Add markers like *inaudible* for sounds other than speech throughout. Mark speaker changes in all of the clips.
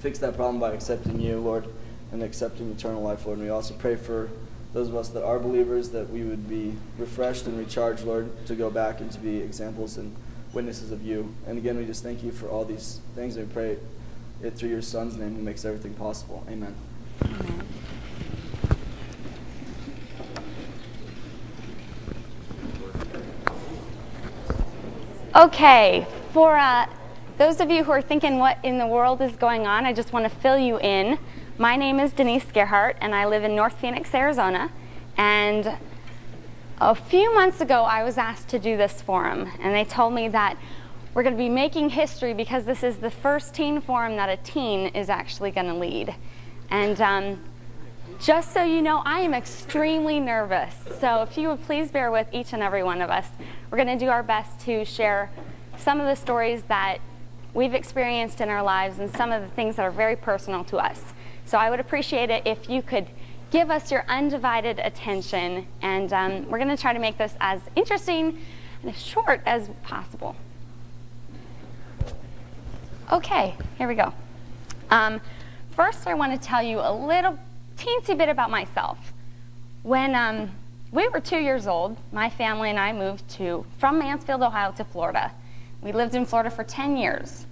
Speaker 1: fix that problem by accepting you, Lord, and accepting eternal life, Lord. And we also pray for those of us that are believers that we would be refreshed and recharged, Lord, to go back and to be examples and witnesses of you. And again, we just thank you for all these things. And we pray it through your Son's name who makes everything possible. Amen. Amen.
Speaker 2: Okay, for uh, those of you who are thinking what in the world is going on, I just want to fill you in. My name is Denise Gerhardt, and I live in North Phoenix, Arizona. And a few months ago, I was asked to do this forum, and they told me that we're going to be making history because this is the first teen forum that a teen is actually going to lead. And um, just so you know, I am extremely nervous. So if you would please bear with each and every one of us, we're going to do our best to share some of the stories that we've experienced in our lives and some of the things that are very personal to us. So I would appreciate it if you could give us your undivided attention, and um, we're going to try to make this as interesting and as short as possible. Okay, here we go. Um, first, I want to tell you a little teensy bit about myself. When um, we were two years old, my family and I moved to from Mansfield, Ohio, to Florida. We lived in Florida for 10 years,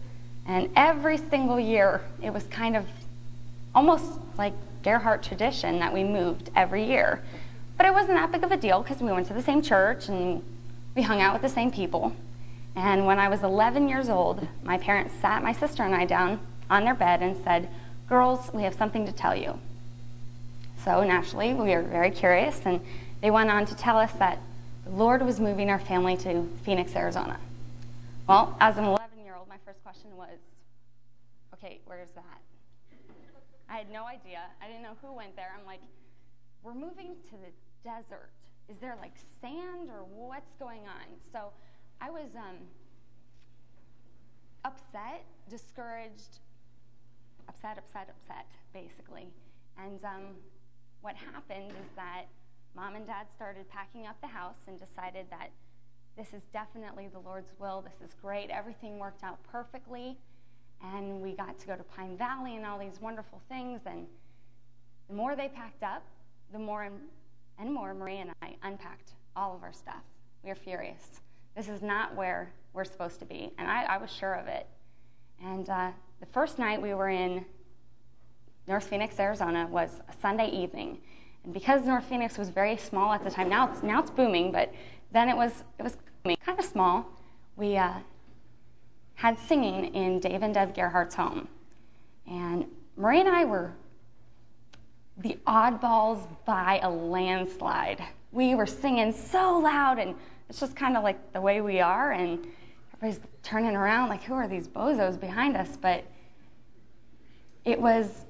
Speaker 2: and every single year it was kind of almost like Gerhardt tradition that we moved every year. But it wasn't that big of a deal because we went to the same church and we hung out with the same people. And when I was 11 years old, my parents sat my sister and I down on their bed and said, Girls, we have something to tell you. So naturally, we were very curious, and they went on to tell us that the Lord was moving our family to Phoenix, Arizona. Well, as an 11 year old, my first question was, Okay, where's that? I had no idea. I didn't know who went there. I'm like, We're moving to the desert. Is there like sand or what's going on? So I was um, upset, discouraged, upset, upset, upset, basically. And um, what happened is that mom and dad started packing up the house and decided that this is definitely the Lord's will. This is great. Everything worked out perfectly. And we got to go to Pine Valley and all these wonderful things. And the more they packed up, the more and more Marie and I unpacked all of our stuff. We were furious. This is not where we're supposed to be. And I, I was sure of it. And uh, the first night we were in North Phoenix, Arizona, was a Sunday evening. And because North Phoenix was very small at the time, now it's, now it's booming, but then it was, it was kind of small, we uh, had singing in Dave and Deb Gerhardt's home. And Marie and I were the oddballs by a landslide. We were singing so loud and it's just kind of like the way we are, and everybody's turning around like, who are these bozos behind us? But it was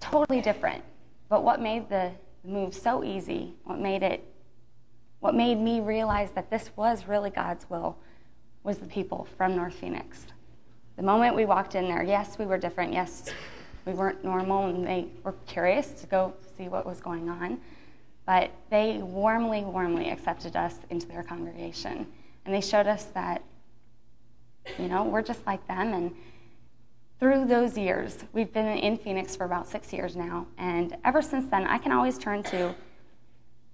Speaker 2: totally different. But what made the move so easy, what made it, what made me realize that this was really God's will, was the people from North Phoenix. The moment we walked in there, yes, we were different. Yes, we weren't normal, and they were curious to go see what was going on. But they warmly, warmly accepted us into their congregation. And they showed us that, you know, we're just like them. And through those years, we've been in Phoenix for about six years now. And ever since then, I can always turn to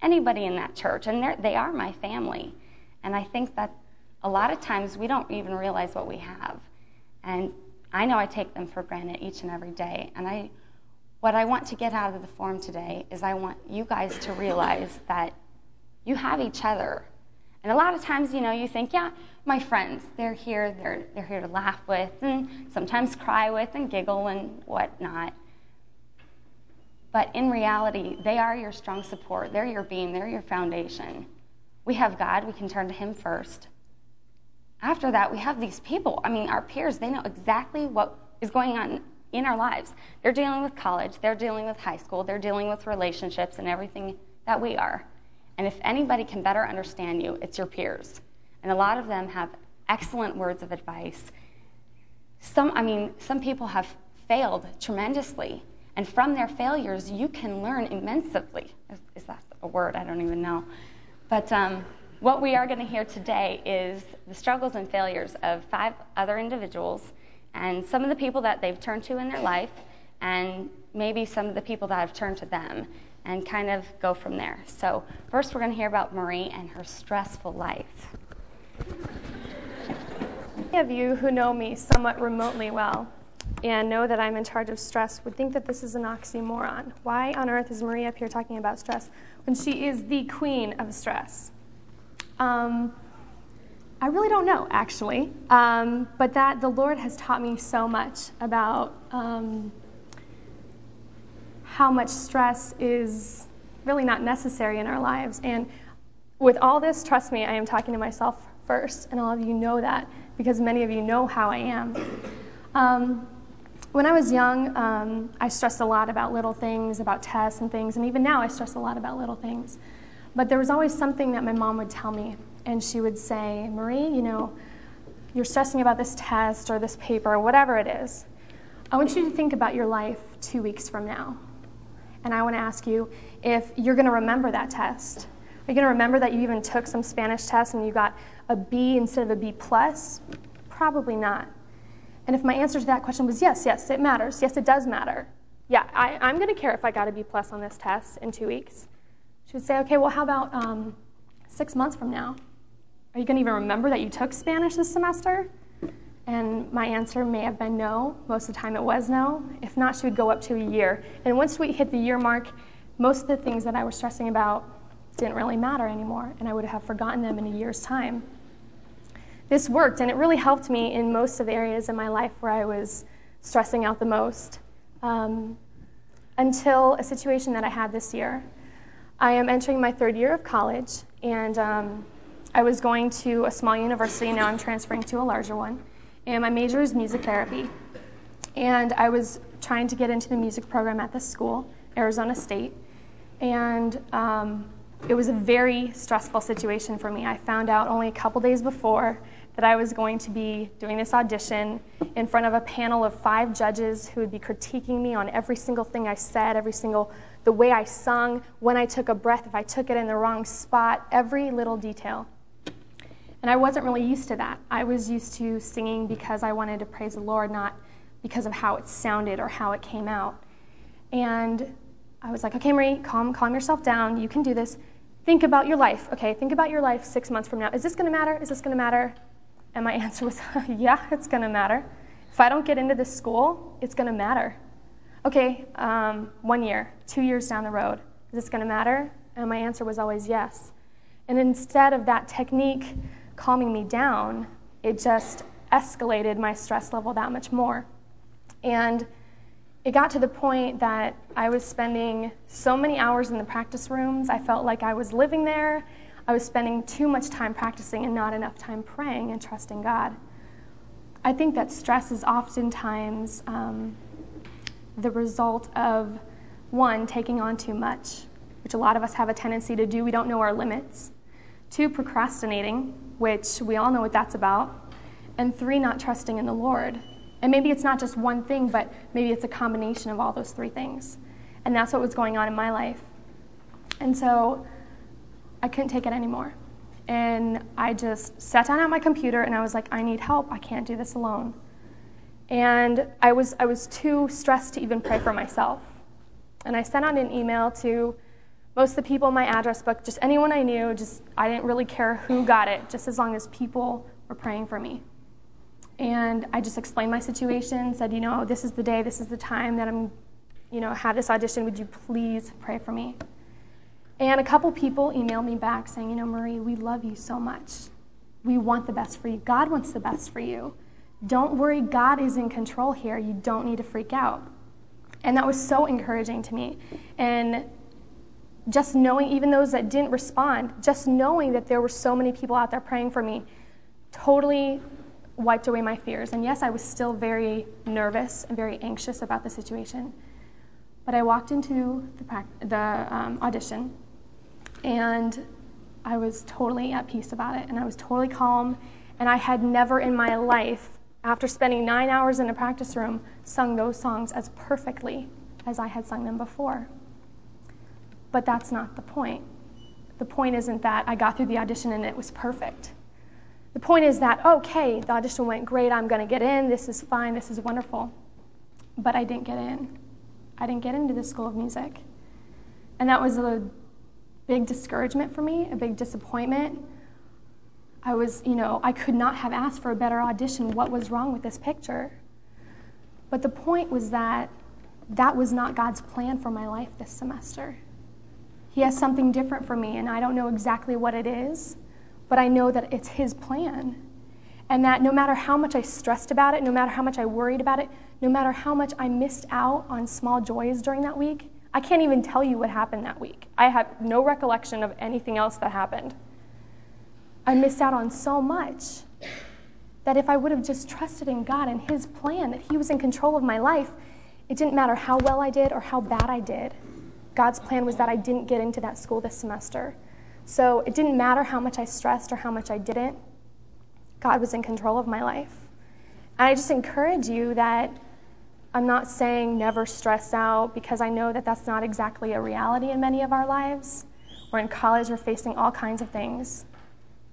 Speaker 2: anybody in that church. And they are my family. And I think that a lot of times we don't even realize what we have. And I know I take them for granted each and every day. And I what I want to get out of the forum today is I want you guys to realize that you have each other. And a lot of times, you know, you think, yeah, my friends, they're here, they're, they're here to laugh with and sometimes cry with and giggle and whatnot. But in reality, they are your strong support. They're your beam, they're your foundation. We have God, we can turn to Him first. After that, we have these people. I mean, our peers, they know exactly what is going on in our lives. They're dealing with college, they're dealing with high school, they're dealing with relationships and everything that we are. And if anybody can better understand you, it's your peers. And a lot of them have excellent words of advice. Some, I mean, some people have failed tremendously. And from their failures, you can learn immensely. Is, that a word? I don't even know. But um, what we are going to hear today is the struggles and failures of five other individuals and some of the people that they've turned to in their life, and maybe some of the people that have turned to them, and kind of go from there. So, first, we're going to hear about Marie and her stressful life.
Speaker 3: Many of you who know me somewhat remotely well and know that I'm in charge of stress would think that this is an oxymoron. Why on earth is Marie up here talking about stress when she is the queen of stress? Um, I really don't know, actually, um, but that the Lord has taught me so much about um, how much stress is really not necessary in our lives. And with all this, trust me, I am talking to myself first, and all of you know that because many of you know how I am. Um, when I was young, um, I stressed a lot about little things, about tests and things, and even now I stress a lot about little things. But there was always something that my mom would tell me, and she would say, Marie, you know, you're stressing about this test or this paper or whatever it is. I want you to think about your life two weeks from now. And I want to ask you if you're going to remember that test. Are you going to remember that you even took some Spanish test and you got a B instead of a B plus? Probably not. And if my answer to that question was yes, yes, it matters. Yes, it does matter. Yeah, I, am going to care if I got a B plus on this test in two weeks. She would say, okay, well, how about um, six months from now? Are you going to even remember that you took Spanish this semester? And my answer may have been no. Most of the time it was no. If not, she would go up to a year. And once we hit the year mark, most of the things that I was stressing about didn't really matter anymore, and I would have forgotten them in a year's time this worked, and it really helped me in most of the areas in my life where I was stressing out the most. Um, until a situation that I had this year. I am entering my third year of college, and um, I was going to a small university. Now I'm transferring to a larger one. And my major is music therapy. And I was trying to get into the music program at this school, Arizona State. And um, it was a very stressful situation for me. I found out only a couple days before that I was going to be doing this audition in front of a panel of five judges who would be critiquing me on every single thing I said, every single the way I sung, when I took a breath, if I took it in the wrong spot, every little detail. And I wasn't really used to that. I was used to singing because I wanted to praise the Lord, not because of how it sounded or how it came out. And I was like, okay, Marie, calm, calm yourself down. You can do this. Think about your life. Okay, think about your life six months from now. Is this going to matter? Is this going to matter? And my *laughs* answer was, *laughs* yeah, it's going to matter. If I don't get into this school, it's going to matter. Okay, um, one year, two years down the road, is this going to matter? And my answer was always yes. And instead of that technique calming me down, it just escalated my stress level that much more. And it got to the point that I was spending so many hours in the practice rooms, I felt like I was living there I was spending too much time practicing and not enough time praying and trusting God. I think that stress is oftentimes um, the result of one, taking on too much, which a lot of us have a tendency to do. We don't know our limits. Two, procrastinating, which we all know what that's about. And three, not trusting in the Lord. And maybe it's not just one thing, but maybe it's a combination of all those three things. And that's what was going on in my life. And so I couldn't take it anymore. And I just sat down at my computer and I was like, I need help. I can't do this alone. And I was, I was too stressed to even pray for myself. And I sent out an email to most of the people in my address book, just anyone I knew, just I didn't really care who got it, just as long as people were praying for me. And I just explained my situation, said, you know, this is the day, this is the time that I'm, you know, have this audition. Would you please pray for me? And a couple people emailed me back saying, you know, Marie, we love you so much. We want the best for you. God wants the best for you. Don't worry, God is in control here. You don't need to freak out. And that was so encouraging to me. And just knowing, even those that didn't respond, just knowing that there were so many people out there praying for me totally wiped away my fears. And yes, I was still very nervous and very anxious about the situation. But I walked into the, the um, audition and I was totally at peace about it, and I was totally calm. And I had never in my life, after spending nine hours in a practice room, sung those songs as perfectly as I had sung them before. But that's not the point. The point isn't that I got through the audition and it was perfect. The point is that, okay, the audition went great, I'm going to get in, this is fine, this is wonderful. But I didn't get in. I didn't get into the School of Music. And that was a big discouragement for me, a big disappointment. I was, you know, I could not have asked for a better audition. What was wrong with this picture? But the point was that that was not God's plan for my life this semester. He has something different for me, and I don't know exactly what it is but I know that it's His plan. And that no matter how much I stressed about it, no matter how much I worried about it, no matter how much I missed out on small joys during that week, I can't even tell you what happened that week. I have no recollection of anything else that happened. I missed out on so much that if I would have just trusted in God and His plan, that He was in control of my life, it didn't matter how well I did or how bad I did. God's plan was that I didn't get into that school this semester. So it didn't matter how much I stressed or how much I didn't. God was in control of my life. And I just encourage you that I'm not saying never stress out because I know that that's not exactly a reality in many of our lives. We're in college, we're facing all kinds of things.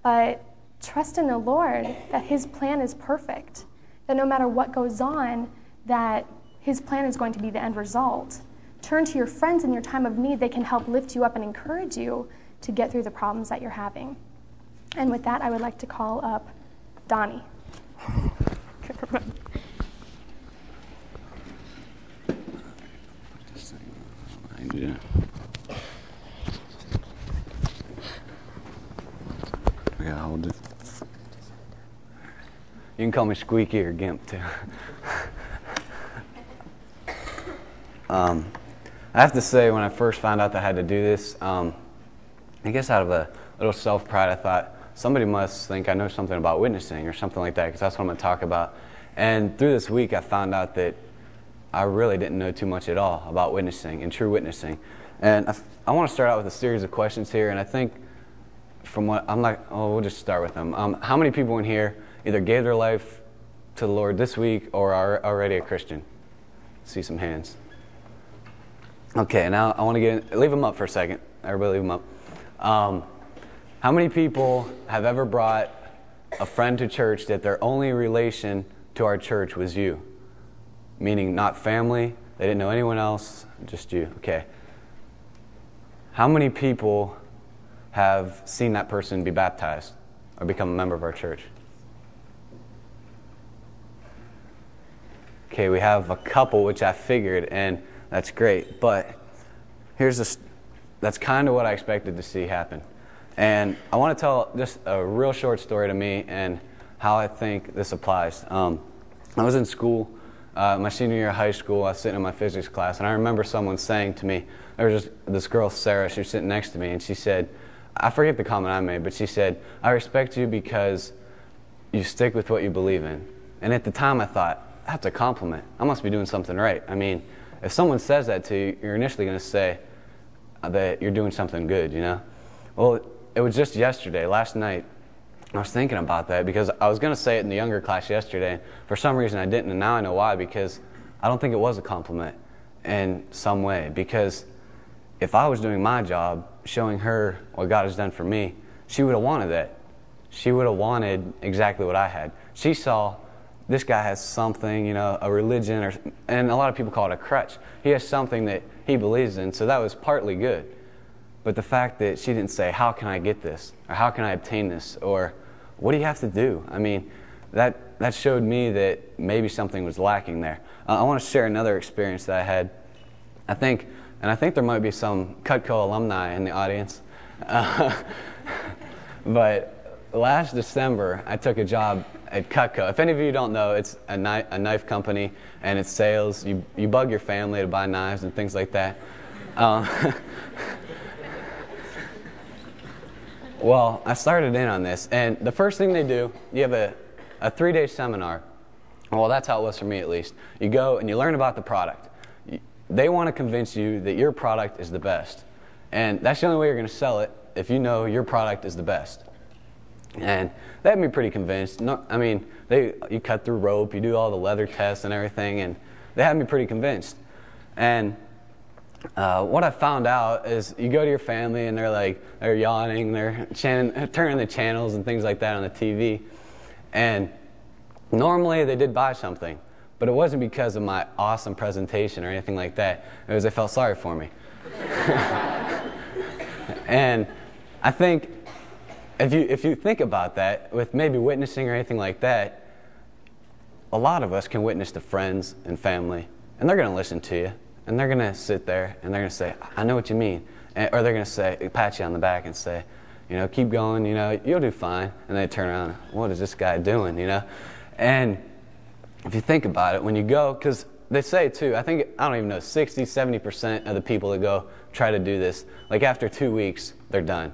Speaker 3: But trust in the Lord that His plan is perfect, that no matter what goes on, that His plan is going to be the end result. Turn to your friends in your time of need. They can help lift you up and encourage you to get through the problems that you're having. And with that, I would like to call up Donnie. *laughs*
Speaker 4: Yeah. I gotta hold it. You can call me Squeaky or Gimp too. um, I have to say, when I first found out that I had to do this, um, I guess out of a little self pride, I thought somebody must think I know something about witnessing or something like that, because that's what I'm going to talk about. And through this week, I found out that I really didn't know too much at all about witnessing and true witnessing. And I, I want to start out with a series of questions here, and I think from what I'm like, oh, we'll just start with them. Um, how many people in here either gave their life to the Lord this week or are already a Christian? See some hands. Okay, now I want to get in, leave them up for a second. Everybody leave them up. Um, how many people have ever brought a friend to church that their only relation to our church was you? Meaning not family, they didn't know anyone else, just you. Okay. How many people have seen that person be baptized or become a member of our church? Okay, we have a couple, which I figured, and that's great. But here's a, that's kind of what I expected to see happen. And I want to tell just a real short story to me and how I think this applies. Um, I was in school, uh, my senior year of high school. I was sitting in my physics class, and I remember someone saying to me, there was this girl, Sarah, she was sitting next to me, and she said, I forget the comment I made, but she said, I respect you because you stick with what you believe in. And at the time, I thought, that's a compliment. I must be doing something right. I mean, if someone says that to you, you're initially going to say, that you're doing something good, you know? Well, it was just yesterday, last night, I was thinking about that because I was going to say it in the younger class yesterday. For some reason, I didn't, and now I know why because I don't think it was a compliment in some way. Because if I was doing my job, showing her what God has done for me, she would have wanted that. She would have wanted exactly what I had. She saw this guy has something, you know, a religion, or, and a lot of people call it a crutch. He has something that he believes in, so that was partly good. But the fact that she didn't say, How can I get this? Or how can I obtain this? Or what do you have to do? I mean, that, that showed me that maybe something was lacking there. Uh, I want to share another experience that I had. I think, and I think there might be some Cutco alumni in the audience. Uh, *laughs* but last December, I took a job at Cutco. If any of you don't know, it's a, knife, a knife company and it's sales. You, you bug your family to buy knives and things like that. Um, *laughs* well, I started in on this, and the first thing they do, you have a, a three day seminar. Well, that's how it was for me at least. You go and you learn about the product. They want to convince you that your product is the best. And that's the only way you're going to sell it if you know your product is the best. And they had me pretty convinced. No, I mean, they you cut through rope, you do all the leather tests and everything, and they had me pretty convinced. And uh, what I found out is you go to your family and they're like they're yawning, they're chan- turning the channels and things like that on the TV, and normally they did buy something, but it wasn't because of my awesome presentation or anything like that. It was they felt sorry for me, *laughs* and I think if you if you think about that with maybe witnessing or anything like that, a lot of us can witness to friends and family, and they're going to listen to you and they're going to sit there and they're going to say, I know what you mean. And, or they're going to say, pat you on the back and say, you know, keep going, you know, you'll do fine. And they turn around, what is this guy doing, you know? And if you think about it, when you go, because they say too, I think, I don't even know, 60, 70% of the people that go try to do this, like after two weeks, they're done.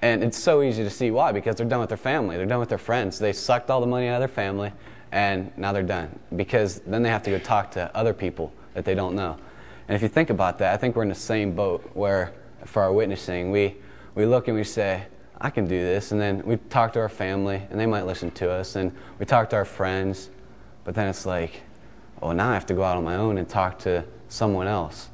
Speaker 4: And it's so easy to see why, because they're done with their family, they're done with their friends. They sucked all the money out of their family, and now they're done. Because then they have to go talk to other people that they don't know. And if you think about that, I think we're in the same boat where, for our witnessing, we, we look and we say, I can do this. And then we talk to our family, and they might listen to us. And we talk to our friends, but then it's like, oh, now I have to go out on my own and talk to someone else.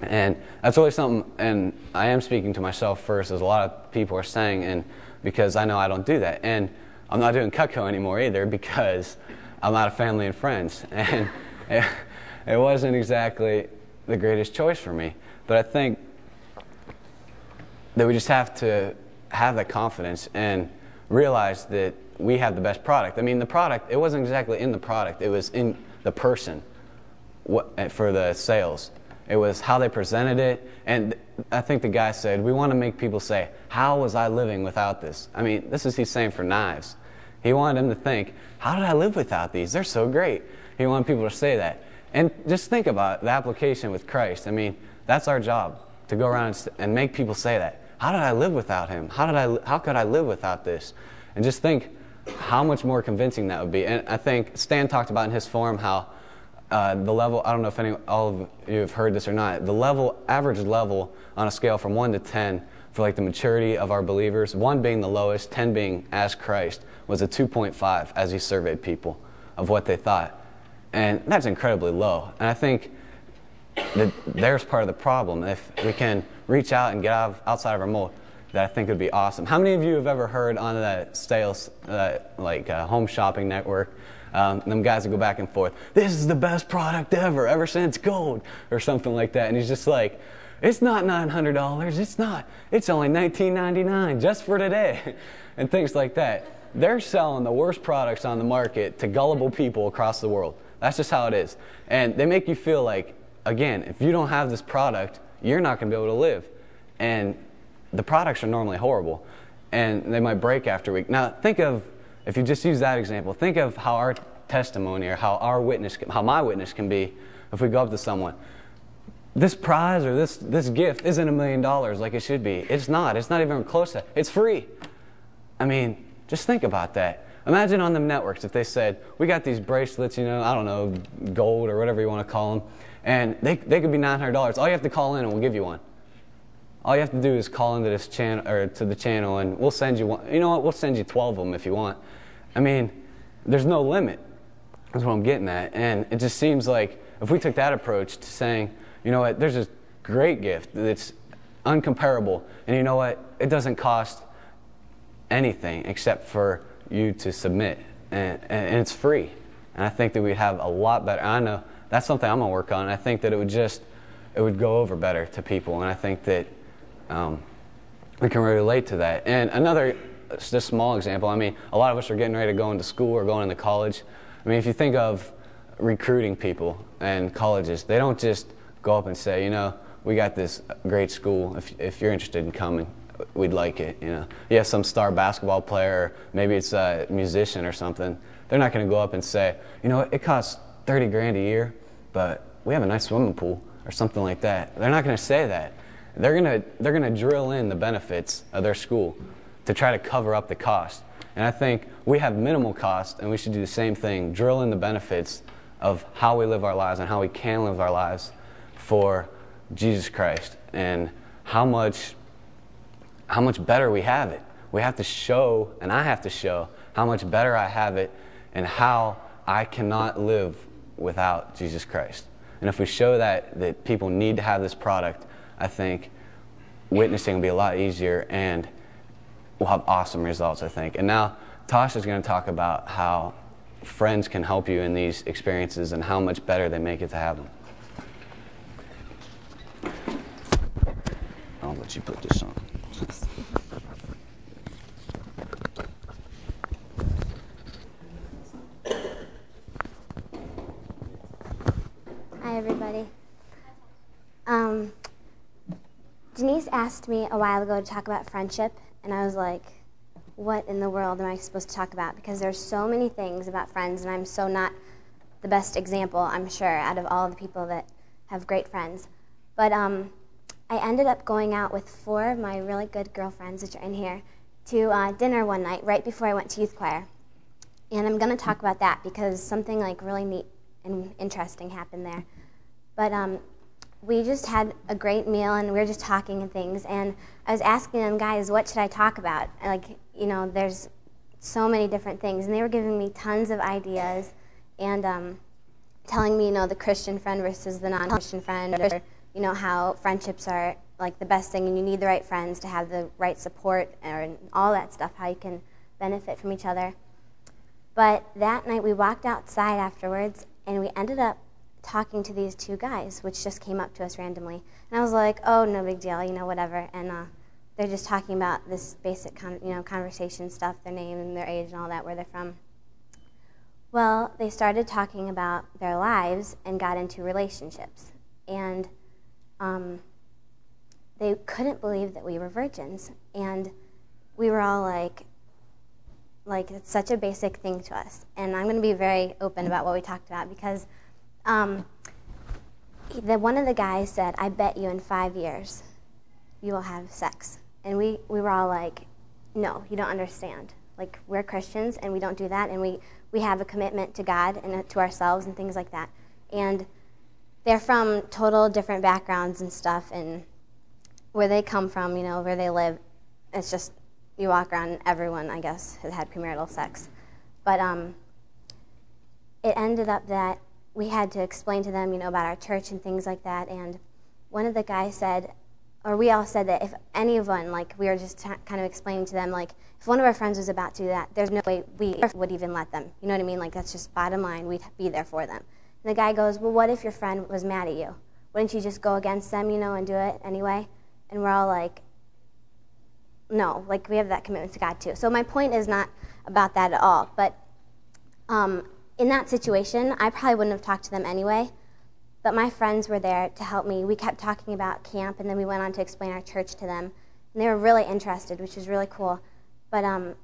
Speaker 4: And that's really something, and I am speaking to myself first, as a lot of people are saying, and because I know I don't do that. And I'm not doing Cutco anymore either because I'm out of family and friends. *laughs* And it, it wasn't exactly the greatest choice for me. But I think that we just have to have that confidence and realize that we have the best product. I mean, the product, it wasn't exactly in the product, it was in the person what, eh, for the sales. It was how they presented it. And I think the guy said, We want to make people say, How was I living without this? I mean, this is he's saying for knives. He wanted them to think, How did I live without these? They're so great. He wanted people to say that. And just think about the application with Christ. I mean, that's our job to go around and make people say that. How did I live without him? How, did I, how could I live without this? And just think how much more convincing that would be. And I think Stan talked about in his forum how uh, the level, I don't know if any, all of you have heard this or not, the level, average level on a scale from 1 to 10 for like the maturity of our believers, 1 being the lowest, 10 being as Christ, was a 2.5 as he surveyed people of what they thought. And that's incredibly low. And I think that there's part of the problem. If we can reach out and get out of, outside of our mold, that I think would be awesome. How many of you have ever heard on that sales, uh, like uh, home shopping network, um, them guys that go back and forth, this is the best product ever, ever since gold, or something like that. And he's just like, it's not $900, it's not, it's only $19.99 just for today, *laughs* and things like that. They're selling the worst products on the market to gullible people across the world. That's just how it is. And they make you feel like, again, if you don't have this product, you're not going to be able to live. And the products are normally horrible. And they might break after a week. Now, think of, if you just use that example, think of how our testimony or how our witness, how my witness can be if we go up to someone. This prize or this, this gift isn't a million dollars like it should be. It's not. It's not even close to It's free. I mean, just think about that. Imagine on the networks if they said, we got these bracelets, you know, I don't know, gold or whatever you want to call them, and they, they could be $900. All you have to call in and we'll give you one. All you have to do is call into this channel or to the channel and we'll send you one. You know what? We'll send you 12 of them if you want. I mean, there's no limit. That's what I'm getting at. And it just seems like if we took that approach to saying, you know what, there's this great gift that's uncomparable, and you know what, it doesn't cost anything except for you to submit, and, and it's free. And I think that we'd have a lot better. I know that's something I'm gonna work on. I think that it would just it would go over better to people, and I think that um, we can relate to that. And another just small example. I mean, a lot of us are getting ready to go into school or going into college. I mean, if you think of recruiting people and colleges, they don't just go up and say, you know, we got this great school. If if you're interested in coming, we'd like it. You know, you have some star basketball player, maybe it's a musician or something. They're not going to go up and say, you know, it costs thirty grand a year, but we have a nice swimming pool or something like that. They're not going to say that. They're going to they're going to drill in the benefits of their school to try to cover up the cost. And I think we have minimal cost, and we should do the same thing: drill in the benefits of how we live our lives and how we can live our lives for Jesus Christ and how much how much better we have it. We have to show, and I have to show, how much better I have it and how I cannot live without Jesus Christ. And if we show that, that people need to have this product, I think witnessing will be a lot easier and we'll have awesome results, I think. And now Tasha's going to talk about how friends can help you in these experiences and how much better they make it to have them. I'll let you put this on.
Speaker 5: Hi, everybody. Um, Denise asked me a while ago to talk about friendship, and I was like, what in the world am I supposed to talk about? Because there's so many things about friends, and I'm so not the best example, I'm sure, out of all the people that have great friends. But um, I ended up going out with four of my really good girlfriends, which are in here, to uh, dinner one night right before I went to youth choir. And I'm going to talk about that because something like really neat and interesting happened there. But um, we just had a great meal and we were just talking and things. And I was asking them, guys, what should I talk about? Like, you know, there's so many different things. And they were giving me tons of ideas and um, telling me, you know, the Christian friend versus the non Christian friend, or, you know, how friendships are like the best thing and you need the right friends to have the right support and all that stuff, how you can benefit from each other. But that night we walked outside afterwards and we ended up talking to these two guys, which just came up to us randomly. And I was like, oh, no big deal, you know, whatever. And uh, they're just talking about this basic, con- you know, conversation stuff, their name and their age and all that, where they're from. Well, they started talking about their lives and got into relationships. And um, they couldn't believe that we were virgins. And we were all like, like, it's such a basic thing to us. And I'm going to be very open about what we talked about because – um, the, one of the guys said, I bet you in five years you will have sex. And we, we were all like, no, you don't understand. Like, we're Christians and we don't do that. And we, we have a commitment to God and to ourselves and things like that. And they're from total different backgrounds and stuff. And where they come from, you know, where they live, it's just, you walk around and everyone, I guess, has had premarital sex. But um, it ended up that we had to explain to them, you know, about our church and things like that. And one of the guys said, or we all said that if any of one, like we were just t- kind of explaining to them, like if one of our friends was about to do that, there's no way we would even let them. You know what I mean? Like that's just bottom line. We'd be there for them. And the guy goes, well, what if your friend was mad at you? Wouldn't you just go against them, you know, and do it anyway? And we're all like, no, like we have that commitment to God too. So my point is not about that at all, but um, in that situation, I probably wouldn't have talked to them anyway. But my friends were there to help me. We kept talking about camp, and then we went on to explain our church to them. And they were really interested, which was really cool. But um,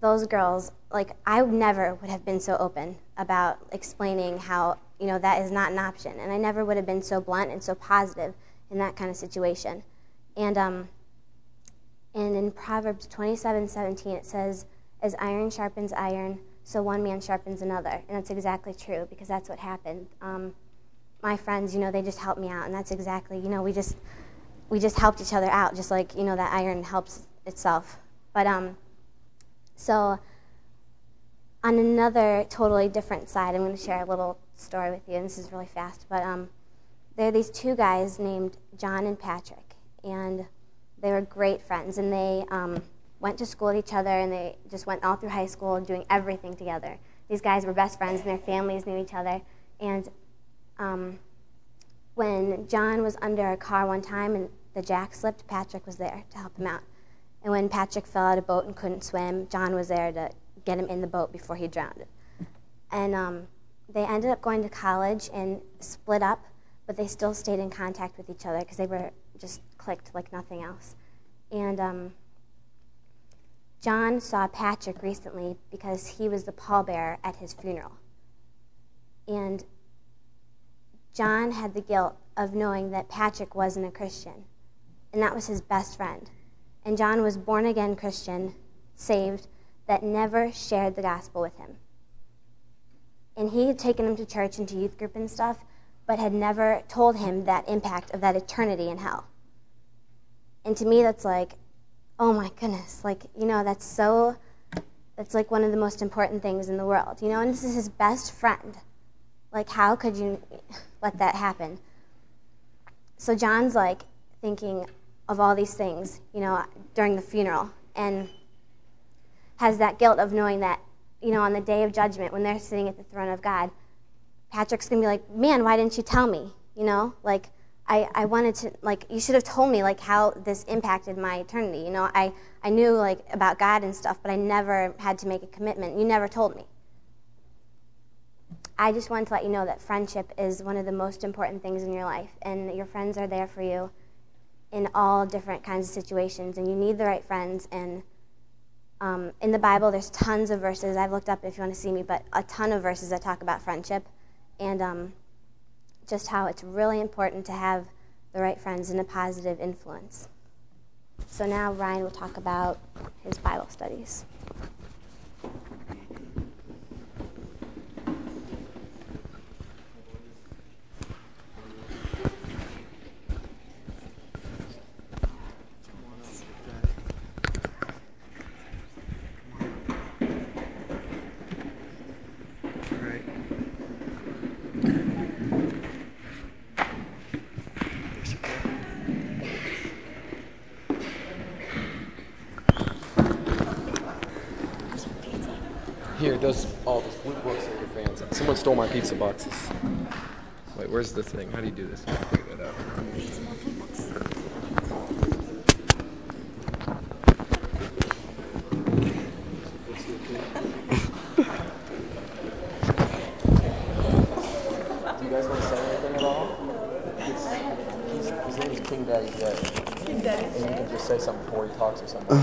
Speaker 5: those girls, like, I never would have been so open about explaining how, you know, that is not an option. And I never would have been so blunt and so positive in that kind of situation. And, um, and in Proverbs 27 17, it says, As iron sharpens iron, so one man sharpens another. And that's exactly true because that's what happened. Um, my friends, you know, they just helped me out, and that's exactly, you know, we just we just helped each other out, just like you know that iron helps itself. But um, so on another totally different side, I'm going to share a little story with you, and this is really fast. But um, there are these two guys named John and Patrick, and they were great friends, and they um, went to school with each other and they just went all through high school doing everything together. These guys were best friends and their families knew each other. And um, when John was under a car one time and the jack slipped, Patrick was there to help him out. And when Patrick fell out of a boat and couldn't swim, John was there to get him in the boat before he drowned. And um, they ended up going to college and split up, but they still stayed in contact with each other because they were just clicked like nothing else. And um, John saw Patrick recently because he was the pallbearer at his funeral. And John had the guilt of knowing that Patrick wasn't a Christian, and that was his best friend. And John was born again Christian, saved, that never shared the gospel with him. And he had taken him to church and to youth group and stuff, but had never told him that impact of that eternity in hell. And to me, that's like, oh my goodness, like, you know, that's so, that's like one of the most important things in the world, you know, and this is his best friend. Like, how could you let that happen? So John's like thinking of all these things, you know, during the funeral, and has that guilt of knowing that, you know, on the day of judgment, when they're sitting at the throne of God, Patrick's gonna be like, man, why didn't you tell me? You know, like, I, I wanted to, like, you should have told me, like, how this impacted my eternity. You know, I, I knew, like, about God and stuff, but I never had to make a commitment. You never told me. I just wanted to let you know that friendship is one of the most important things in your life, and your friends are there for you in all different kinds of situations, and you need the right friends. And um, in the Bible, there's tons of verses. I've looked up if you want to see me, but a ton of verses that talk about friendship. And um, just how it's really important to have the right friends and a positive influence. So now Ryan will talk about his Bible studies.
Speaker 6: Here, those all those blue books are your fans. Someone stole my pizza boxes. Wait, where's the thing? How do you do this? How do you figure that out? Do you guys want to say anything at all? It's, he's, his name is King Daddy Jet. King Daddy And you can just say something before he talks or something.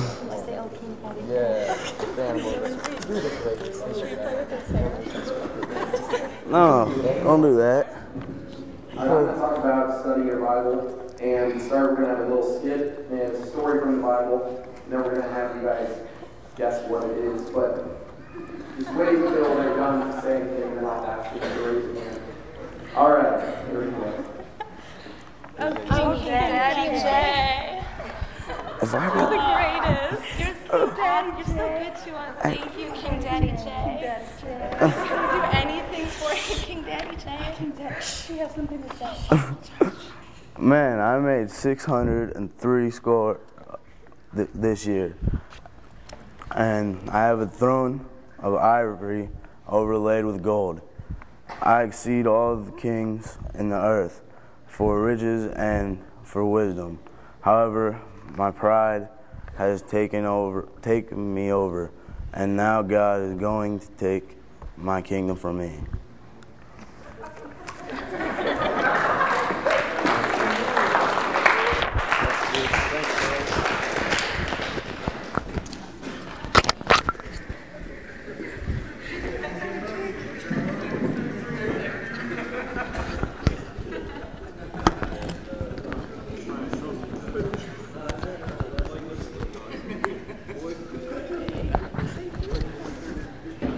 Speaker 6: Yeah, the fan of it. You're the greatest. Yes, you're right.
Speaker 7: No, don't do that.
Speaker 1: I'm going to talk about studying your Bible, and to start, we're going to have a little skit, and it's a story from the Bible, and then we're going to have you guys guess what it is, but just wait until they're done saying things, and I'll ask you the stories again. All right, here we go.
Speaker 8: Okay, Daddy Jay.
Speaker 7: If
Speaker 8: You're the greatest. You're so daddy. You're so good to us. Thank you, King Daddy Jay. Can we do anything for you, King Daddy Jay? King Daddy. She has something to say. *laughs*
Speaker 7: man, I made 603 score uh, th- this year. And I have a throne of ivory overlaid with gold. I exceed all the kings in the earth for riches and for wisdom. However, my pride has taken over taken me over, and now God is going to take my kingdom from me.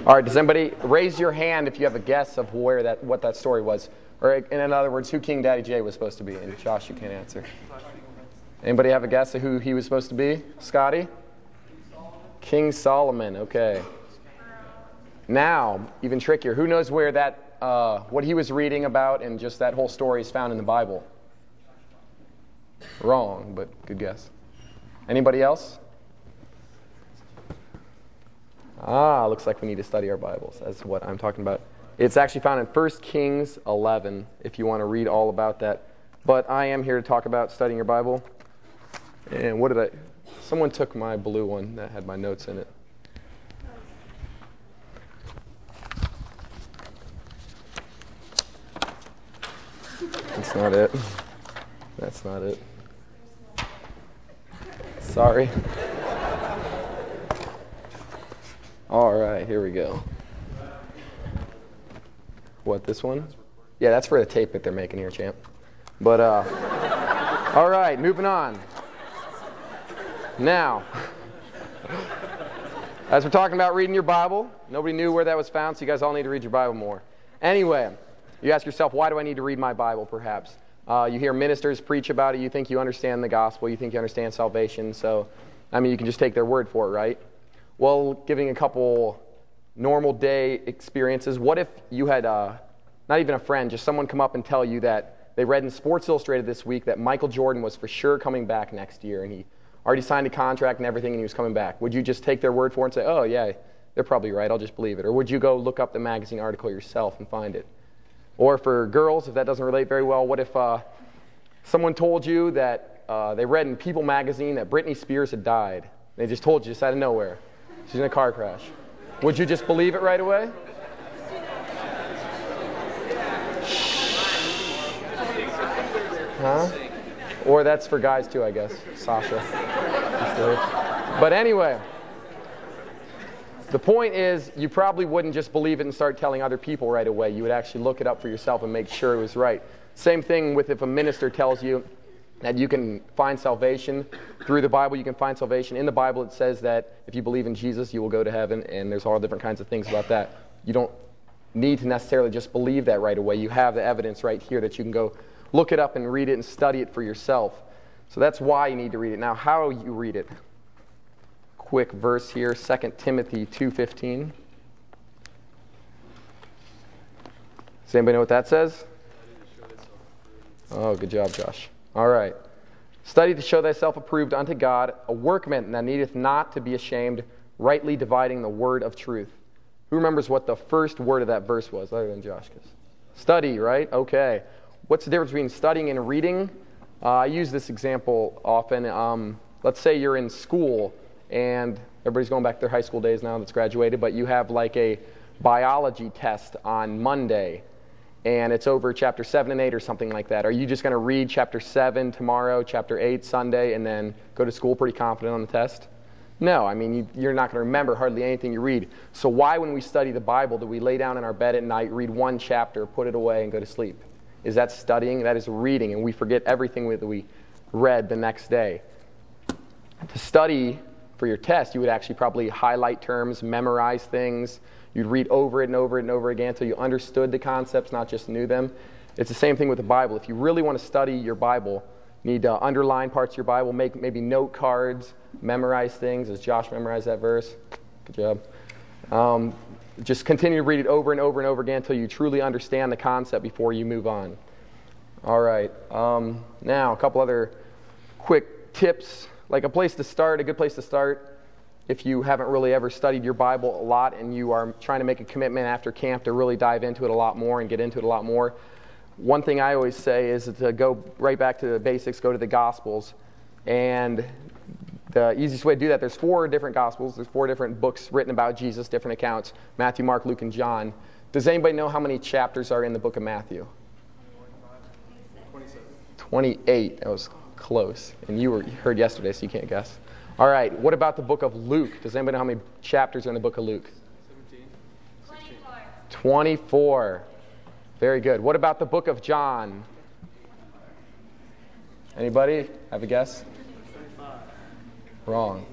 Speaker 6: All right, does anybody raise your hand if you have a guess of where that what that story was? Or in other words, who King Daddy J was supposed to be? And Josh, you can't answer. Anybody have a guess of who he was supposed to be? Scotty? King Solomon, okay. Now, even trickier, who knows where that, uh, what he was reading about and just that whole story is found in the Bible? Wrong, but good guess. Anybody else? Ah, looks like we need to study our Bibles. That's what I'm talking about. It's actually found in 1 Kings 11 if you want to read all about that. But I am here to talk about studying your Bible. And what did I. Someone took my blue one that had my notes in it. That's not it. That's not it. Sorry. All right, here we go. What, this one? Yeah, that's for the tape that they're making here, champ. But, uh, *laughs* all right, moving on. Now, *laughs* as we're talking about reading your Bible, nobody knew where that was found, so you guys all need to read your Bible more. Anyway, you ask yourself, why do I need to read my Bible, perhaps? Uh, you hear ministers preach about it, you think you understand the gospel, you think you understand salvation, so, I mean, you can just take their word for it, right? Well, giving a couple normal day experiences, what if you had uh, not even a friend, just someone come up and tell you that they read in Sports Illustrated this week that Michael Jordan was for sure coming back next year and he already signed a contract and everything and he was coming back, would you just take their word for it and say, oh, yeah, they're probably right, I'll just believe it? Or would you go look up the magazine article yourself and find it? Or for girls, if that doesn't relate very well, what if uh, someone told you that uh, they read in People magazine that Britney Spears had died? They just told you just out of nowhere. She's in a car crash. Would you just believe it right away? Huh? Or that's for guys too, I guess. Sasha. But anyway, the point is, you probably wouldn't just believe it and start telling other people right away. You would actually look it up for yourself and make sure it was right. Same thing with if a minister tells you that you can find salvation through the Bible, you can find salvation. In the Bible, it says that if you believe in Jesus, you will go to heaven, and there's all different kinds of things about that. You don't need to necessarily just believe that right away. You have the evidence right here that you can go look it up and read it and study it for yourself. So that's why you need to read it. Now, how you read it? Quick verse here, 2 Timothy 2:15. Does anybody know what that says? Oh, good job, Josh. All right. Study to show thyself approved unto God, a workman that needeth not to be ashamed, rightly dividing the word of truth. Who remembers what the first word of that verse was, other than Josh? Study, right? Okay. What's the difference between studying and reading? Uh, I use this example often. Um, let's say you're in school and everybody's going back to their high school days now that's graduated, but you have like a biology test on Monday and it's over chapter 7 and 8 or something like that. Are you just going to read chapter 7 tomorrow, chapter 8 Sunday, and then go to school pretty confident on the test? No, I mean, you, are not going to remember hardly anything you read. So, why, when we study the Bible, do we lay down in our bed at night, read one chapter, put it away, and go to sleep? Is that studying? That is reading, and we forget everything that we read the next day. To study for your test, you would actually probably highlight terms, memorize things, You'd read over it and over it and over again until you understood the concepts, not just knew them. It's the same thing with the Bible. If you really want to study your Bible, you need to underline parts of your Bible, make maybe note cards, memorize things, as Josh memorized that verse. Good job. Um, just continue to read it over and over and over again until you truly understand the concept before you move on. All right. Um, now, a couple other quick tips. Like a place to start, a good place to start if you haven't really ever studied your Bible a lot and you are trying to make a commitment after camp to really dive into it a lot more and get into it a lot more, one thing I always say is to go right back to the basics, go to the Gospels. And the easiest way to do that, there's four different Gospels, there's four different books written about Jesus, different accounts Matthew, Mark, Luke, and John. Does anybody know how many chapters are in the book of Matthew? 28. That was close. And you were you heard yesterday, so you can't guess. All right, what about the book of Luke? Does anybody know how many chapters are in the book of Luke? 17. 24. 24. Very good. What about the book of John? Anybody have a guess? 25. Wrong.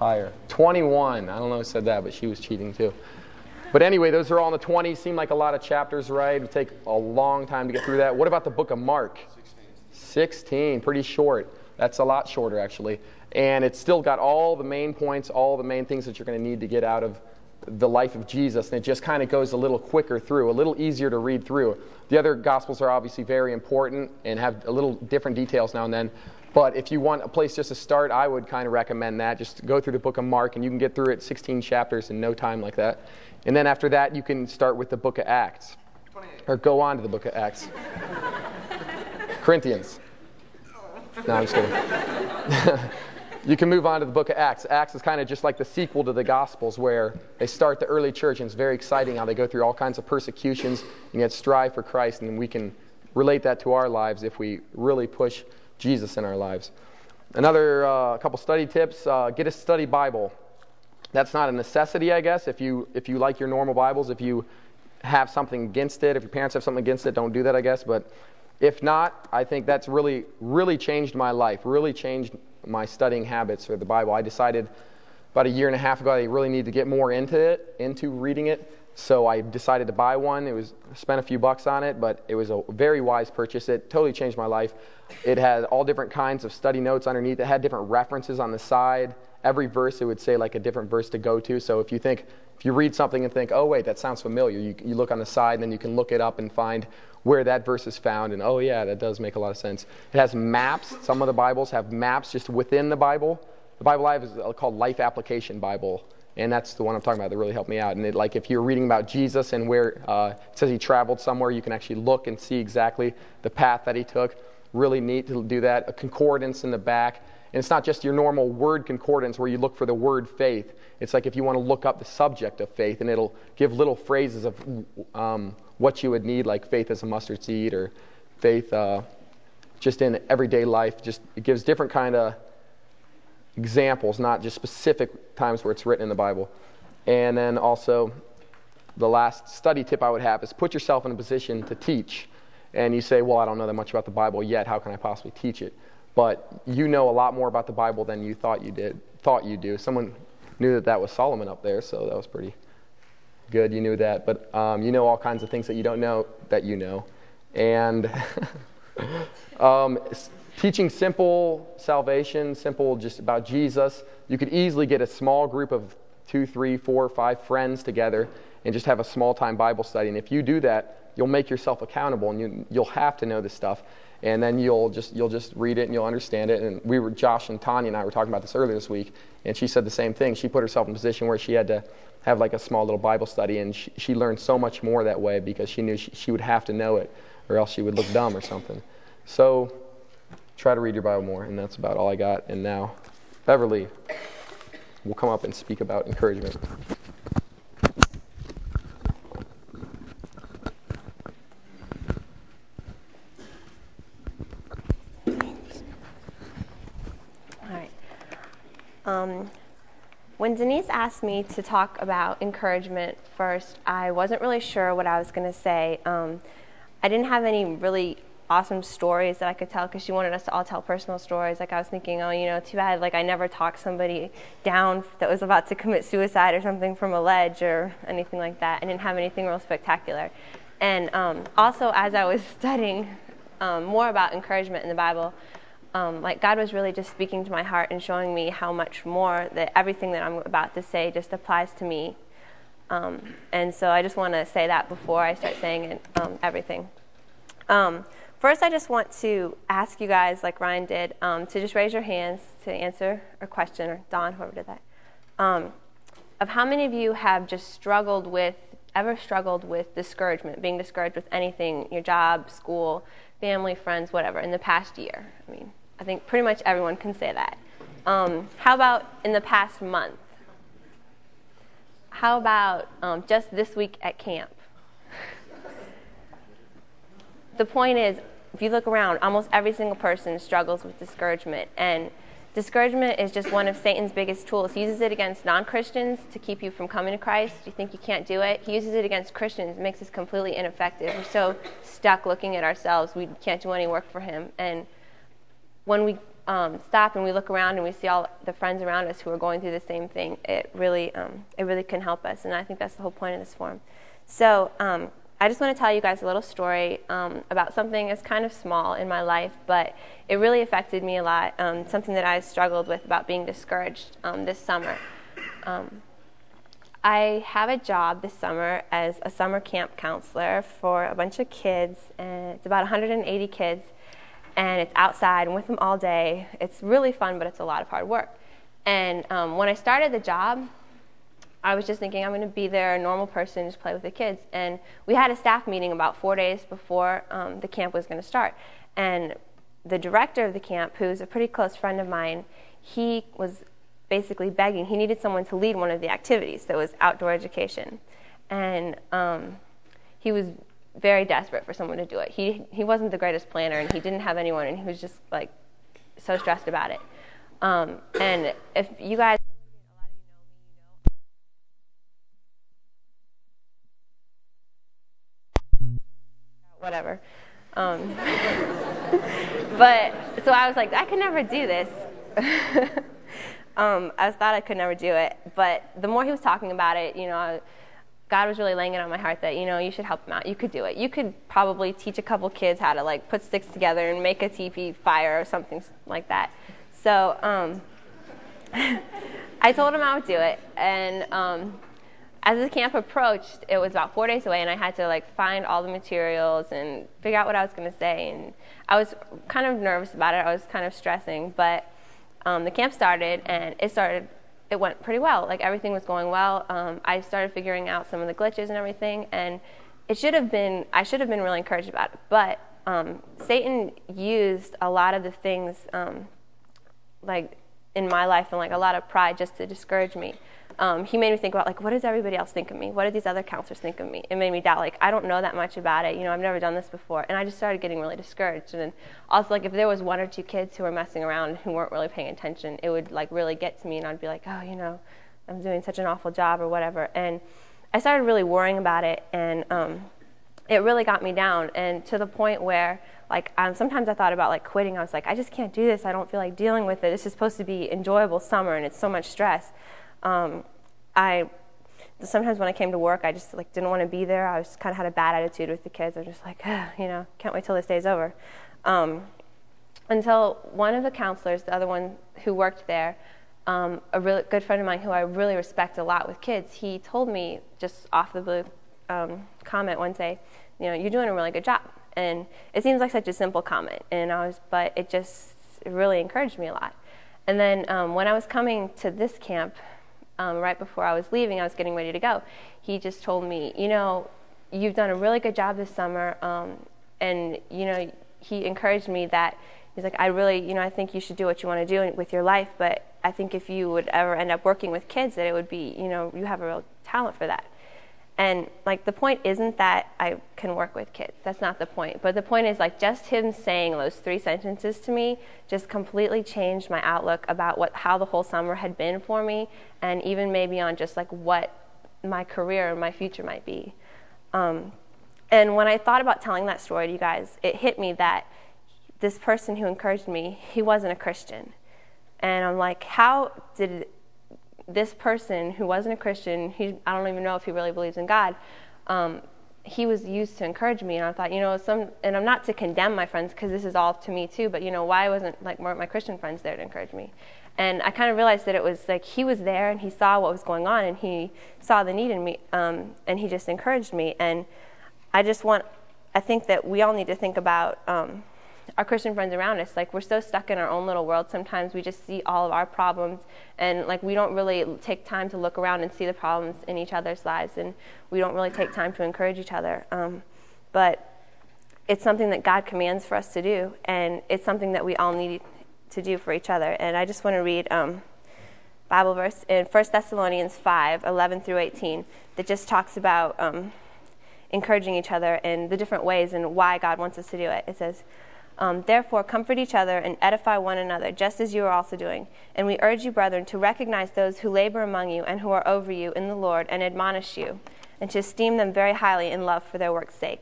Speaker 6: Higher. 21. I don't know who said that, but she was cheating too. But anyway, those are all in the 20s. Seem like a lot of chapters, right? It'll take a long time to get through that. What about the book of Mark? 16. 16. Pretty short. That's a lot shorter, actually and it's still got all the main points, all the main things that you're going to need to get out of the life of Jesus, and it just kind of goes a little quicker through, a little easier to read through. The other Gospels are obviously very important and have a little different details now and then. But if you want a place just to start, I would kind of recommend that. Just go through the book of Mark, and you can get through it 16 chapters in no time like that. And then after that, you can start with the book of Acts, or go on to the book of Acts. *laughs* Corinthians. No, I'm just kidding. *laughs* You can move on to the book of Acts. Acts is kind of just like the sequel to the Gospels, where they start the early church, and it's very exciting how they go through all kinds of persecutions and yet strive for Christ, and we can relate that to our lives if we really push Jesus in our lives. Another uh, couple study tips uh, get a study Bible. That's not a necessity, I guess, if you, if you like your normal Bibles. If you have something against it, if your parents have something against it, don't do that, I guess. But if not, I think that's really, really changed my life, really changed my studying habits for the Bible. I decided about a year and a half ago I really needed to get more into it, into reading it. So I decided to buy one. It was spent a few bucks on it, but it was a very wise purchase. It totally changed my life. It had all different kinds of study notes underneath. It had different references on the side. Every verse it would say like a different verse to go to. So if you think if you read something and think, oh, wait, that sounds familiar, you, you look on the side and then you can look it up and find where that verse is found. And oh, yeah, that does make a lot of sense. It has maps. Some of the Bibles have maps just within the Bible. The Bible I have is called Life Application Bible. And that's the one I'm talking about that really helped me out. And it, like if you're reading about Jesus and where uh, it says he traveled somewhere, you can actually look and see exactly the path that he took. Really neat to do that. A concordance in the back. And it's not just your normal word concordance where you look for the word faith. It's like if you want to look up the subject of faith, and it'll give little phrases of um, what you would need, like faith as a mustard seed or faith uh, just in everyday life. Just it gives different kind of examples, not just specific times where it's written in the Bible. And then also, the last study tip I would have is put yourself in a position to teach. And you say, Well, I don't know that much about the Bible yet. How can I possibly teach it? But you know a lot more about the Bible than you thought you did, thought you do. Someone knew that that was Solomon up there, so that was pretty good. You knew that, but um, you know all kinds of things that you don't know that you know, and *laughs* um, teaching simple salvation, simple just about Jesus. You could easily get a small group of two, three, four, five friends together and just have a small time Bible study. And if you do that, you'll make yourself accountable, and you, you'll have to know this stuff and then you'll just you'll just read it and you'll understand it. And we were Josh and Tanya and I were talking about this earlier this week, and she said the same thing. She put herself in a position where she had to have like a small little Bible study, and she, she learned so much more that way because she knew she, she would have to know it, or else she would look dumb or something. So try to read your Bible more, and that's about all I got. And now Beverly will come up and speak about encouragement.
Speaker 9: Um, when Denise asked me to talk about encouragement first, I wasn't really sure what I was going to say. Um, I didn't have any really awesome stories that I could tell because she wanted us to all tell personal stories. Like I was thinking, oh, you know, too bad. Like I never talked somebody down that was about to commit suicide or something from a ledge or anything like that. I didn't have anything real spectacular. And um, also, as I was *laughs* studying um, more about encouragement in the Bible, um, like God was really just speaking to my heart and showing me how much more that everything that I'm about to say just applies to me. Um, and so I just want to say that before I start saying it, um, everything. Um, first, I just want to ask you guys, like Ryan did, um, to just raise your hands to answer a question, or Don, whoever did that, um, of how many of you have just struggled with, ever struggled with discouragement, being discouraged with anything, your job, school, family, friends, whatever, in the past year? I mean, I think pretty much everyone can say that. Um, how about in the past month? How about um, just this week at camp? *laughs* the point is, if you look around, almost every single person struggles with discouragement. And discouragement is just one of Satan's biggest tools. He uses it against non Christians to keep you from coming to Christ. You think you can't do it. He uses it against Christians, it makes us completely ineffective. We're so stuck looking at ourselves, we can't do any work for him. And when we um, stop and we look around and we see all the friends around us who are going through the same thing, it really, um, it really can help us. And I think that's the whole point of this forum. So um, I just want to tell you guys a little story um, about something that's kind of small in my life, but it really affected me a lot. Um, something that I struggled with about being discouraged um, this summer. I have a job this summer as a summer camp counselor for a bunch of kids, and it's about 180 kids and it's outside and with them all day. It's really fun, but it's a lot of hard work. And um, when I started the job, I was just thinking I'm going to be there, a normal person, just play with the kids. And we had a staff meeting about four days before um, the camp was going to start. And the director of the camp, who's a pretty close friend of mine, he was basically begging. He needed someone to lead one of the activities that was outdoor education. And um, he was very desperate for someone to do it. He he wasn't the greatest planner, and he didn't have anyone, and he was just like so stressed about it. Um, and if you guys, whatever. Um, *laughs* but so I was like, I could never do this. *laughs* um, I thought I could never do it. But the more he was talking about it, you know. I, God was really laying it on my heart that you know you should help them out. You could do it. You could probably teach a couple kids how to like put sticks together and make a teepee fire or something like that. So um, *laughs* I told him I would do it, and um, as the camp approached, it was about four days away, and I had to like find all the materials and figure out what I was going to say. And I was kind of nervous about it. I was kind of stressing, but um, the camp started, and it started. It went pretty well. Like everything was going well. Um, I started figuring out some of the glitches and everything, and it should have been. I should have been really encouraged about it, but um, Satan used a lot of the things, um, like in my life, and like a lot of pride, just to discourage me um, he made me think about like what does everybody else think of me? What do these other counselors think of me? It made me doubt like i don't know that much about it. You know i've never done this before. And i just started getting really discouraged. And then also like if there was one or two kids who were messing around who weren't really paying attention it would like really get to me and i'd be like oh you know i'm doing such an awful job or whatever. And i started really worrying about it and um, it really got me down. And to the point where like um, sometimes i thought about like quitting. I was like i just can't do this. I don't feel like dealing with it. This is supposed to be enjoyable summer and it's so much stress um, I sometimes when I came to work, I just like didn't want to be there. I was kind of had a bad attitude with the kids. I was just like, you know, can't wait till this day's over. Um, until one of the counselors, the other one who worked there, um, a really good friend of mine who I really respect a lot with kids, he told me just off the blue um, comment one day, you know, you're doing a really good job. And it seems like such a simple comment, and I was, but it just really encouraged me a lot. And then um, when I was coming to this camp, um, right before I was leaving, I was getting ready to go. He just told me, you know, you've done a really good job this summer, um, and you know, he encouraged me that he's like, I really, you know, I think you should do what you want to do with your life, but I think if you would ever end up working with kids, that it would be, you know, you have a real talent for that. And like the point isn't that I can work with kids. That's not the point. But the point is like just him saying those three sentences to me just completely changed my outlook about what how the whole summer had been for me and even maybe on just like what my career and my future might be. Um, and when I thought about telling that story to you guys, it hit me that this person who encouraged me, he wasn't a Christian. And I'm like, how did this person who wasn't a Christian, he, I don't even know if he really believes in God, um, he was used to encourage me. And I thought, you know, some, and I'm not to condemn my friends because this is all to me too, but you know, why wasn't like weren't my Christian friends there to encourage me? And I kind of realized that it was like he was there and he saw what was going on and he saw the need in me um, and he just encouraged me. And I just want, I think that we all need to think about. Um, our Christian friends around us. Like we're so stuck in our own little world. Sometimes we just see all of our problems, and like we don't really take time to look around and see the problems in each other's lives, and we don't really take time to encourage each other. Um, but it's something that God commands for us to do, and it's something that we all need to do for each other. And I just want to read um, Bible verse in 1 Thessalonians 5, 11 through 18, that just talks about um, encouraging each other in the different ways and why God wants us to do it. It says, um, Therefore, comfort each other and edify one another, just as you are also doing. And we urge you, brethren, to recognize those who labor among you and who are over you in the Lord and admonish you, and to esteem them very highly in love for their work's sake.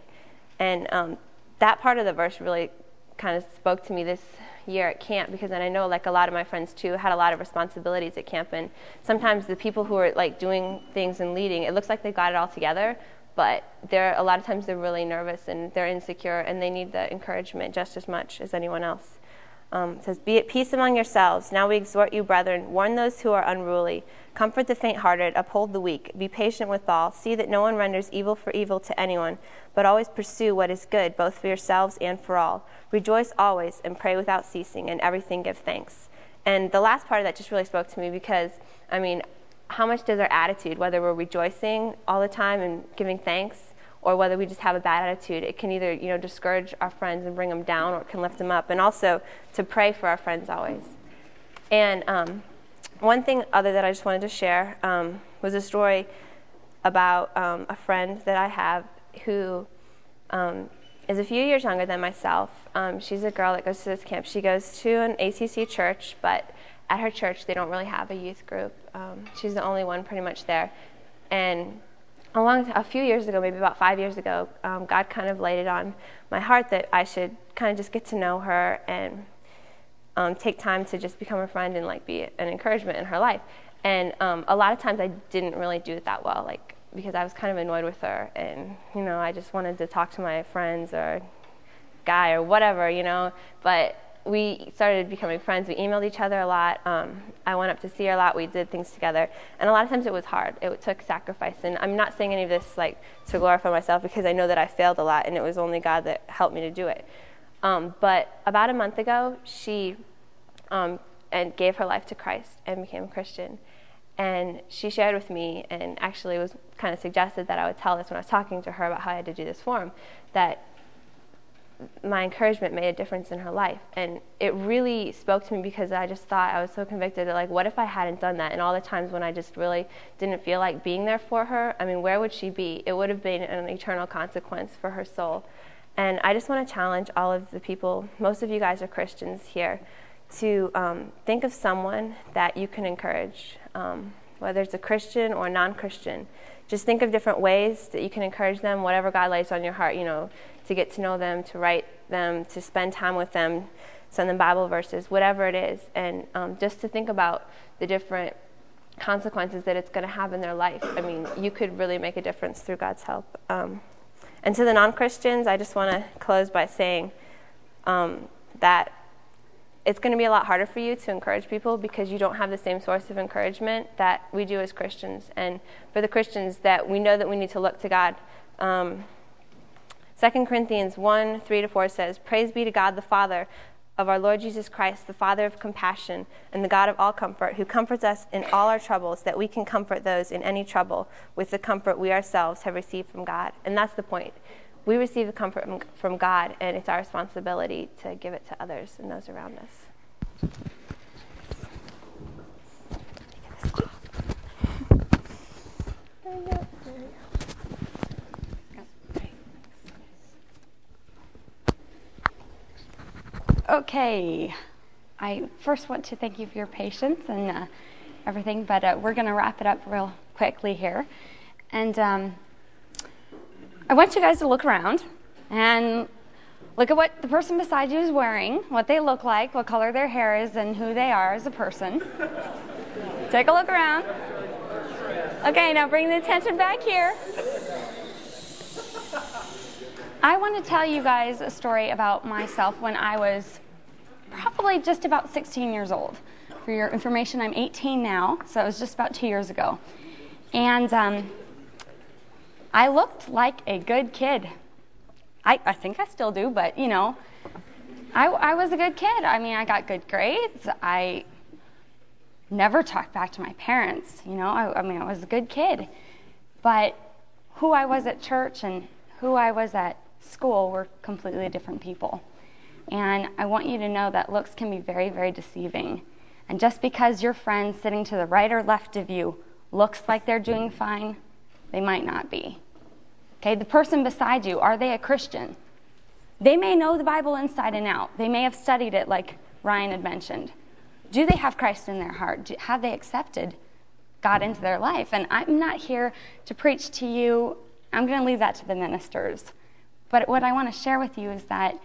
Speaker 9: And um, that part of the verse really kind of spoke to me this year at camp because then I know like a lot of my friends too had a lot of responsibilities at camp and sometimes the people who are like doing things and leading it looks like they've got it all together but they're a lot of times they're really nervous and they're insecure and they need the encouragement just as much as anyone else. Um, says, Be at peace among yourselves. Now we exhort you, brethren, warn those who are unruly, comfort the faint hearted, uphold the weak, be patient with all, see that no one renders evil for evil to anyone, but always pursue what is good, both for yourselves and for all. Rejoice always and pray without ceasing, and everything give thanks. And the last part of that just really spoke to me because, I mean, how much does our attitude, whether we're rejoicing all the time and giving thanks, or whether we just have a bad attitude, it can either you know discourage our friends and bring them down, or it can lift them up. And also to pray for our friends always. And um, one thing other that I just wanted to share um, was a story about um, a friend that I have who um, is a few years younger than myself. Um, she's a girl that goes to this camp. She goes to an ACC church, but at her church, they don't really have a youth group. Um, she's the only one pretty much there. And a, long, a few years ago, maybe about five years ago, um, God kind of laid it on my heart that I should kind of just get to know her and um, take time to just become a friend and like be an encouragement in her life. And um, a lot of times I didn't really do it that well, like because I was kind of annoyed with her, and you know I just wanted to talk to my friends or guy or whatever, you know. But we started becoming friends. We emailed each other a lot, um, I went up to see her a lot. We did things together, and a lot of times it was hard. It took sacrifice, and I'm not saying any of this like to glorify myself because I know that I failed a lot, and it was only God that helped me to do it. Um, but about a month ago, she um, and gave her life to Christ and became a Christian. And she shared with me, and actually was kind of suggested that I would tell this when I was talking to her about how I had to do this form, that my encouragement made a difference in her life. And it really spoke to me because I just thought I was so convicted that, like, what if I hadn't done that? And all the times when I just really didn't feel like being there for her, I mean, where would she be? It would have been an eternal consequence for her soul. And I just want to challenge all of the people, most of you guys are Christians here, to um, think of someone that you can encourage, um, whether it's a Christian or non Christian. Just think of different ways that you can encourage them, whatever God lays on your heart, you know, to get to know them, to write them, to spend time with them, send them Bible verses, whatever it is. And um, just to think about the different consequences that it's going to have in their life. I mean, you could really make a difference through God's help. Um, and to the non Christians, I just want to close by saying um, that it's going to be a lot harder for you to encourage people because you don't have the same source of encouragement that we do as Christians. And for the Christians, that we know that we need to look to God. Um, 2 Corinthians 1 3 to 4 says, Praise be to God the Father of our Lord Jesus Christ, the Father of compassion and the God of all comfort, who comforts us in all our troubles, that we can comfort those in any trouble with the comfort we ourselves have received from God. And that's the point. We receive the comfort from God, and it's our responsibility to give it to others and those around us.
Speaker 2: Okay. I first want to thank you for your patience and uh, everything, but uh, we're going to wrap it up real quickly here. And um, I want you guys to look around and look at what the person beside you is wearing, what they look like, what color their hair is, and who they are as a person. Take a look around. Okay, now bring the attention back here. I want to tell you guys a story about myself when I was probably just about 16 years old. For your information, I'm 18 now, so it was just about two years ago. And um, I looked like a good kid. I, I think I still do, but you know, I, I was a good kid. I mean, I got good grades. I never talked back to my parents. You know, I, I mean, I was a good kid. But who I was at church and who I was at school were completely different people. And I want you to know that looks can be very, very deceiving. And just because your friend sitting to the right or left of you looks like they're doing fine, they might not be. Okay, the person beside you, are they a Christian? They may know the Bible inside and out. They may have studied it, like Ryan had mentioned. Do they have Christ in their heart? Do, have they accepted God into their life? And I'm not here to preach to you. I'm going to leave that to the ministers. But what I want to share with you is that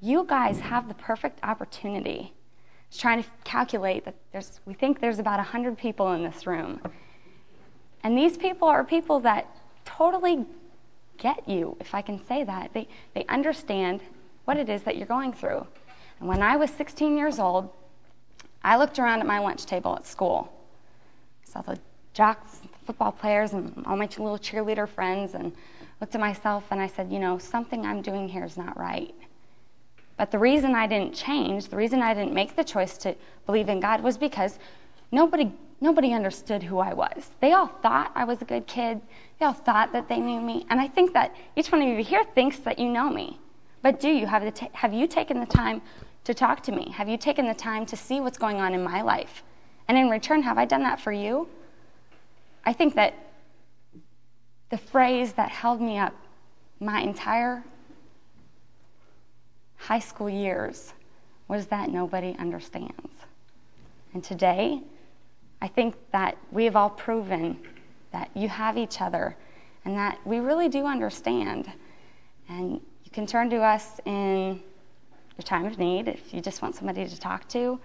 Speaker 2: you guys have the perfect opportunity. It's trying to calculate that there's, we think there's about 100 people in this room. And these people are people that totally get you, if I can say that. They, they understand what it is that you're going through. And when I was 16 years old, I looked around at my lunch table at school. saw the jocks, football players, and all my little cheerleader friends, and looked at myself and I said, you know, something I'm doing here is not right. But the reason I didn't change, the reason I didn't make the choice to believe in God was because nobody nobody understood who I was. They all thought I was a good kid. They all thought that they knew me. And I think that each one of you here thinks that you know me. But do you have the t- have you taken the time to talk to me? Have you taken the time to see what's going on in my life? And in return, have I done that for you? I think that the phrase that held me up my entire high school years was that nobody understands. And today, I think that we have all proven that you have each other and that we really do understand. And you can turn to us in your time of need if you just want somebody to talk to,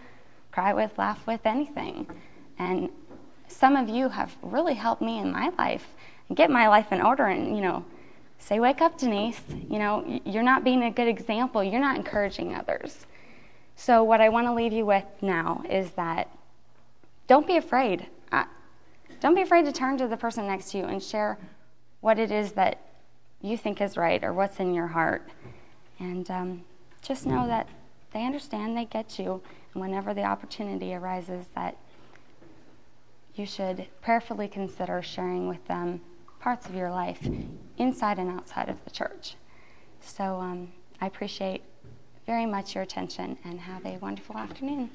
Speaker 2: cry with, laugh with, anything. And some of you have really helped me in my life and get my life in order and, you know, say, wake up, Denise. You know, you're not being a good example. You're not encouraging others. So, what I want to leave you with now is that don't be afraid. Don't be afraid to turn to the person next to you and share what it is that you think is right or what's in your heart. And um, just know that they understand, they get you, and whenever the opportunity arises, that you should prayerfully consider sharing with them parts of your life inside and outside of the church. So um, I appreciate very much your attention and have a wonderful afternoon.